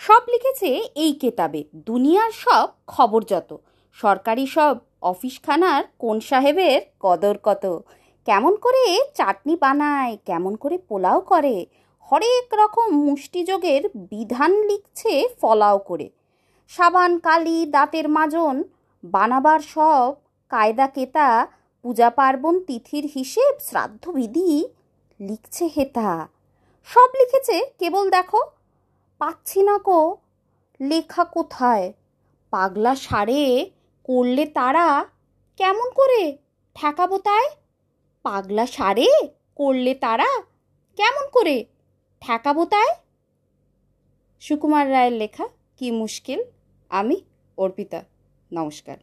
সব লিখেছে এই কেতাবে, দুনিয়ার সব খবর যত। সরকারি সব অফিসখানার কোন সাহেবের কদর কত। কেমন করে চাটনি বানায়, কেমন করে পোলাও করে, হরেক রকম মুষ্টিযোগের বিধান লিখছে ফলাও করে। সাবান, কালি, দাঁতের মাজন, বানাবার সব কায়দা কেতা, পূজা পার্বণ তিথির হিসেব শ্রাদ্ধবিধি লিখছে হেতা। সব লিখেছে, কেবল দেখো পাচ্ছি না কো লেখা কোথায়? পাগলা সারে, করলে তারা। কেমন করে? ঠেকাবো তাই? পাগলা সারে, করলে তারা। কেমন করে? ঠেকাবো তাই? সুকুমার রায়ের লেখা কি মুশকিল? আমি অর্পিতা, নমস্কার।